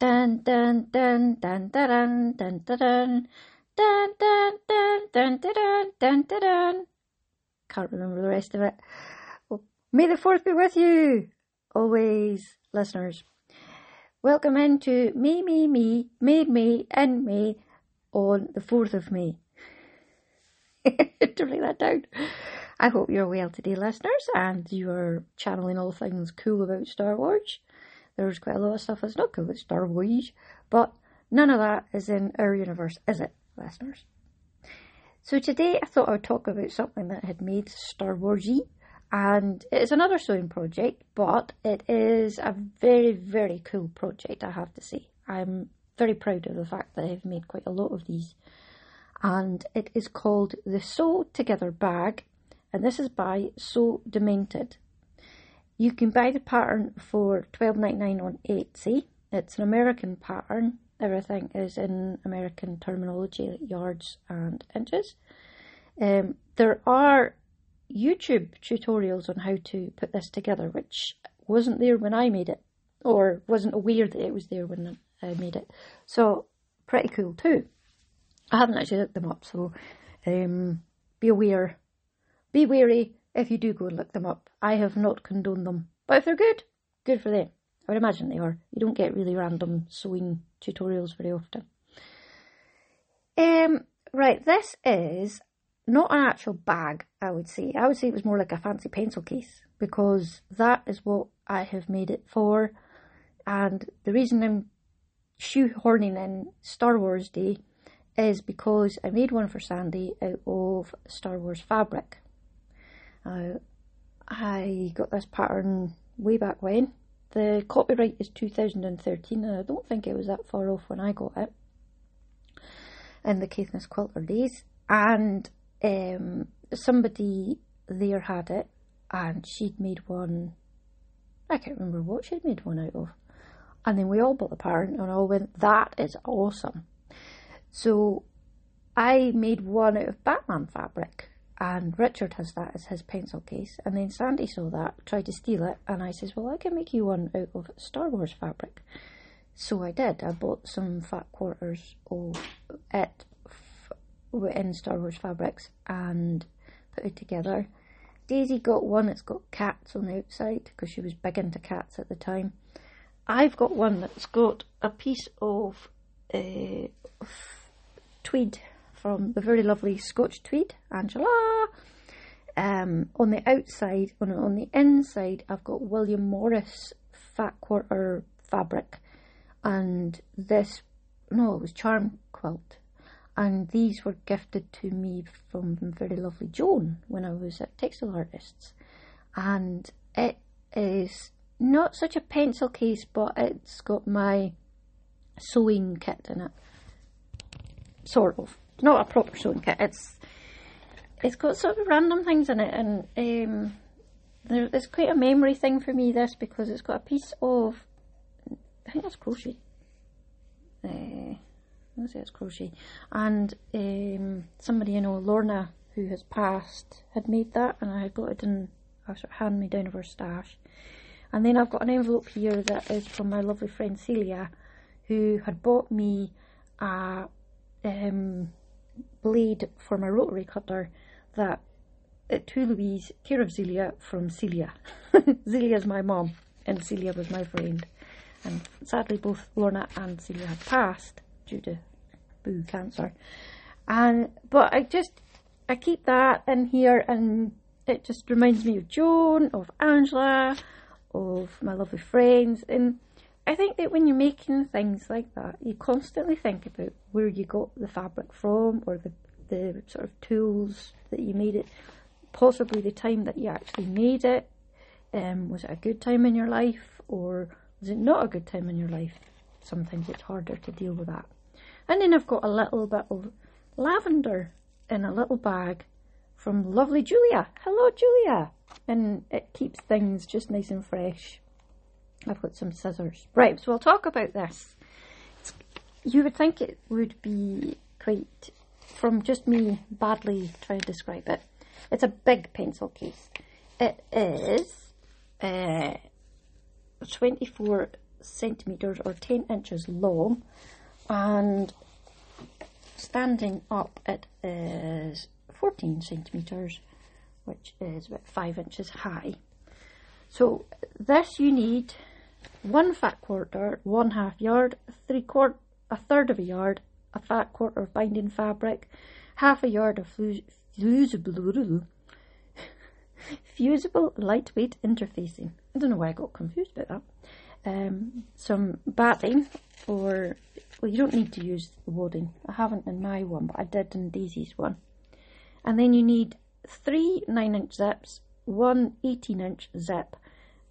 Dun dun dun dun dun dun dun dun dun dun dun dun dun dun. Can't remember the rest of it. Well, may the fourth be with you, always, listeners. Welcome into Me, Me, Me, Made Me, and Me on the 4th of May. to bring that down. I hope you're well today, listeners, and you're channeling all things cool about Star Wars. There's quite a lot of stuff that's not cool about Star Wars, but none of that is in our universe, is it, listeners? So today I thought I would talk about something that had made Star Warsy, and it is another sewing project, but it is a very, very cool project, I have to say. I'm very proud of the fact that I've made quite a lot of these. And it is called the Sew Together Bag, and this is by Sew Demented. You can buy the pattern for twelve ninety nine on Etsy. It's an American pattern. Everything is in American terminology, yards and inches. Um, there are YouTube tutorials on how to put this together, which wasn't there when I made it, or wasn't aware that it was there when I made it. So, pretty cool too. I haven't actually looked them up, so um, be aware, be wary if you do go and look them up. I have not condoned them, but if they're good, good for them. I would imagine they are. You don't get really random sewing tutorials very often. Um, right, this is not an actual bag, I would say. I would say it was more like a fancy pencil case because that is what I have made it for. And the reason I'm shoehorning in Star Wars Day is because I made one for Sandy out of Star Wars fabric. Uh, I got this pattern way back when. The copyright is 2013 and I don't think it was that far off when I got it in the Caithness Quilter days. And um, somebody there had it and she'd made one, I can't remember what she'd made one out of. And then we all bought the pattern and all went, that is awesome. So I made one out of Batman fabric and Richard has that as his pencil case. And then Sandy saw that, tried to steal it, and I says, Well, I can make you one out of Star Wars fabric. So I did. I bought some fat quarters of it in Star Wars fabrics and put it together. Daisy got one that's got cats on the outside because she was big into cats at the time. I've got one that's got a piece of uh, tweed from the very lovely Scotch tweed, Angela. Um, on the outside, on, on the inside, I've got William Morris fat quarter fabric, and this, no, it was charm quilt, and these were gifted to me from very lovely Joan when I was at Textile Artists, and it is not such a pencil case, but it's got my sewing kit in it, sort of not a proper sewing kit. It's it's got sort of random things in it, and um, there, it's quite a memory thing for me. This because it's got a piece of I think that's crochet. Uh, let's say it's crochet, and um, somebody you know, Lorna, who has passed, had made that, and I had got it in a sort of hand me down of her stash. And then I've got an envelope here that is from my lovely friend Celia, who had bought me a um, blade for my rotary cutter that to Louise, care of Zelia from Celia. Zelia's my mom, and Celia was my friend. And sadly, both Lorna and Celia had passed due to boo cancer. And but I just I keep that in here, and it just reminds me of Joan, of Angela, of my lovely friends, and I think that when you're making things like that, you constantly think about where you got the fabric from or the, the sort of tools that you made it, possibly the time that you actually made it. Um, was it a good time in your life or was it not a good time in your life? Sometimes it's harder to deal with that. And then I've got a little bit of lavender in a little bag from lovely Julia. Hello, Julia. And it keeps things just nice and fresh I've got some scissors. Right, so we'll talk about this. You would think it would be quite, from just me badly trying to describe it, it's a big pencil case. It is uh, 24 centimetres or 10 inches long and standing up it is 14 centimetres which is about 5 inches high. So this you need one fat quarter, one half yard, three quarter, a third of a yard, a fat quarter of binding fabric, half a yard of fusible, fusible lightweight interfacing. I don't know why I got confused about that. Um, some batting, or well, you don't need to use the wadding. I haven't in my one, but I did in Daisy's one. And then you need three 9 inch zips, one 18 inch zip,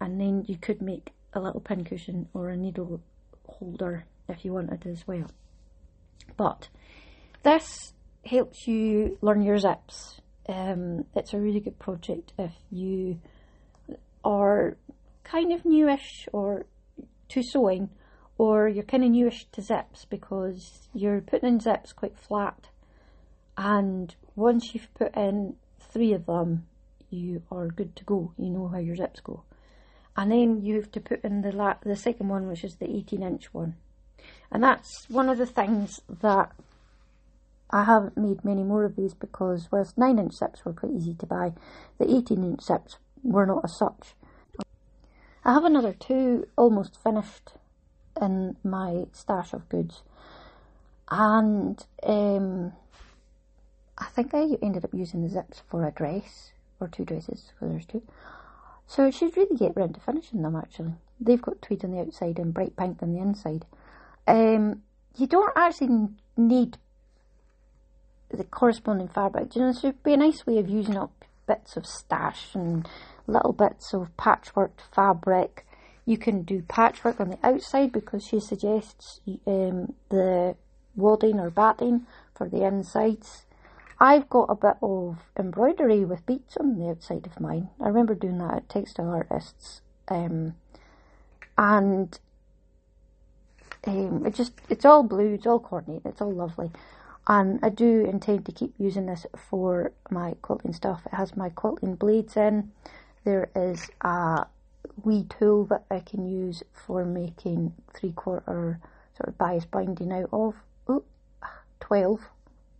and then you could make a little pincushion or a needle holder if you wanted as well. But this helps you learn your zips. Um, it's a really good project if you are kind of newish or to sewing or you're kind of newish to zips because you're putting in zips quite flat and once you've put in three of them you are good to go you know how your zips go and then you have to put in the la- the second one which is the 18 inch one and that's one of the things that I haven't made many more of these because whilst 9 inch zips were quite easy to buy, the 18 inch zips were not as such. I have another two almost finished in my stash of goods, and um, I think I ended up using the zips for a dress or two dresses, because there's two. So I should really get round to finishing them actually. They've got tweed on the outside and bright pink on the inside. Um, you don't actually need the corresponding fabric. You know, this would be a nice way of using up bits of stash and little bits of patchwork fabric. You can do patchwork on the outside because she suggests um, the wadding or batting for the insides. I've got a bit of embroidery with beads on the outside of mine. I remember doing that at Textile Artists. Um, and um, it just it's all blue, it's all coordinated, it's all lovely. And I do intend to keep using this for my quilting stuff. It has my quilting blades in. There is a wee tool that I can use for making three quarter sort of bias binding out of. Oh, 12,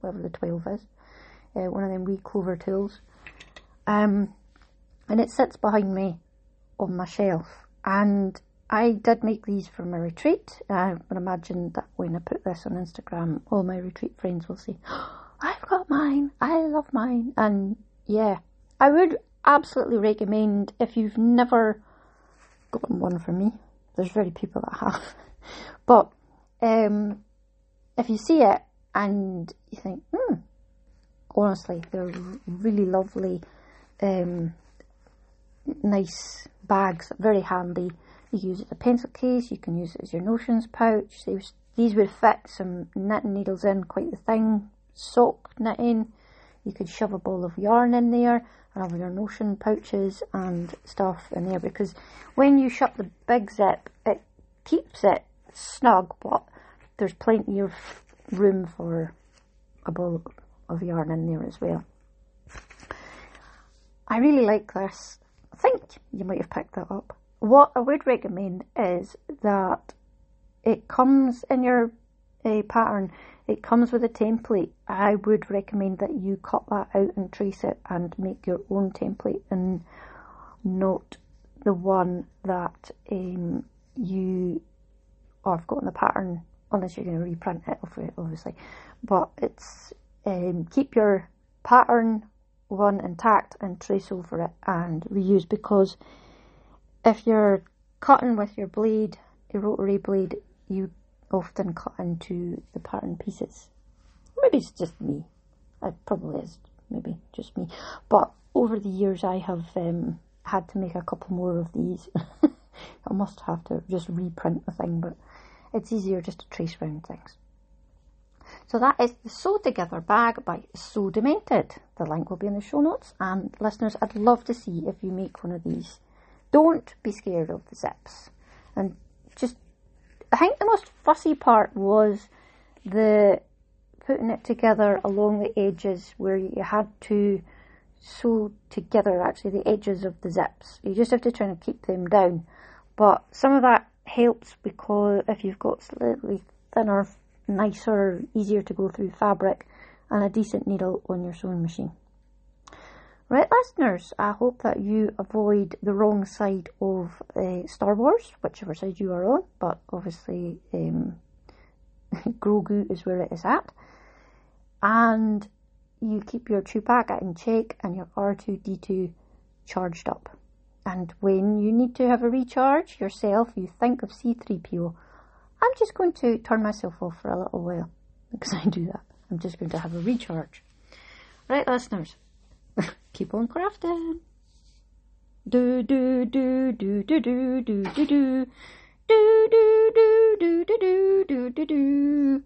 whatever the 12 is. Uh, one of them wee clover tools. Um, and it sits behind me on my shelf. And I did make these for my retreat. I would imagine that when I put this on Instagram, all my retreat friends will say, oh, I've got mine, I love mine. And yeah, I would absolutely recommend if you've never gotten one from me. There's very people that have. but um, if you see it and you think, hmm, honestly, they're really lovely, um, nice bags, very handy. You use it as a pencil case, you can use it as your notions pouch. These, these would fit some knitting needles in, quite the thing. Sock knitting. You could shove a ball of yarn in there and have your notion pouches and stuff in there because when you shut the big zip, it keeps it snug, but there's plenty of room for a ball of yarn in there as well. I really like this. I think you might have picked that up what I would recommend is that it comes in your uh, pattern, it comes with a template. I would recommend that you cut that out and trace it and make your own template and not the one that um, you I've got in the pattern unless you're going to reprint it obviously but it's um, keep your pattern one intact and trace over it and reuse because if you're cutting with your blade, your rotary blade, you often cut into the pattern pieces. Maybe it's just me. It probably is maybe just me. But over the years, I have um, had to make a couple more of these. I must have to just reprint the thing, but it's easier just to trace around things. So that is the Sew Together bag by Sew Demented. The link will be in the show notes. And listeners, I'd love to see if you make one of these don't be scared of the zips. And just, I think the most fussy part was the putting it together along the edges where you had to sew together actually the edges of the zips. You just have to try and keep them down. But some of that helps because if you've got slightly thinner, nicer, easier to go through fabric and a decent needle on your sewing machine. Right, listeners, I hope that you avoid the wrong side of uh, Star Wars, whichever side you are on, but obviously um, Grogu is where it is at. And you keep your Chewbacca in check and your R2D2 charged up. And when you need to have a recharge yourself, you think of C3PO. I'm just going to turn myself off for a little while because I do that. I'm just going to have a recharge. Right, listeners, keep on crafting. Do do do do do do do do do do do do do do do do do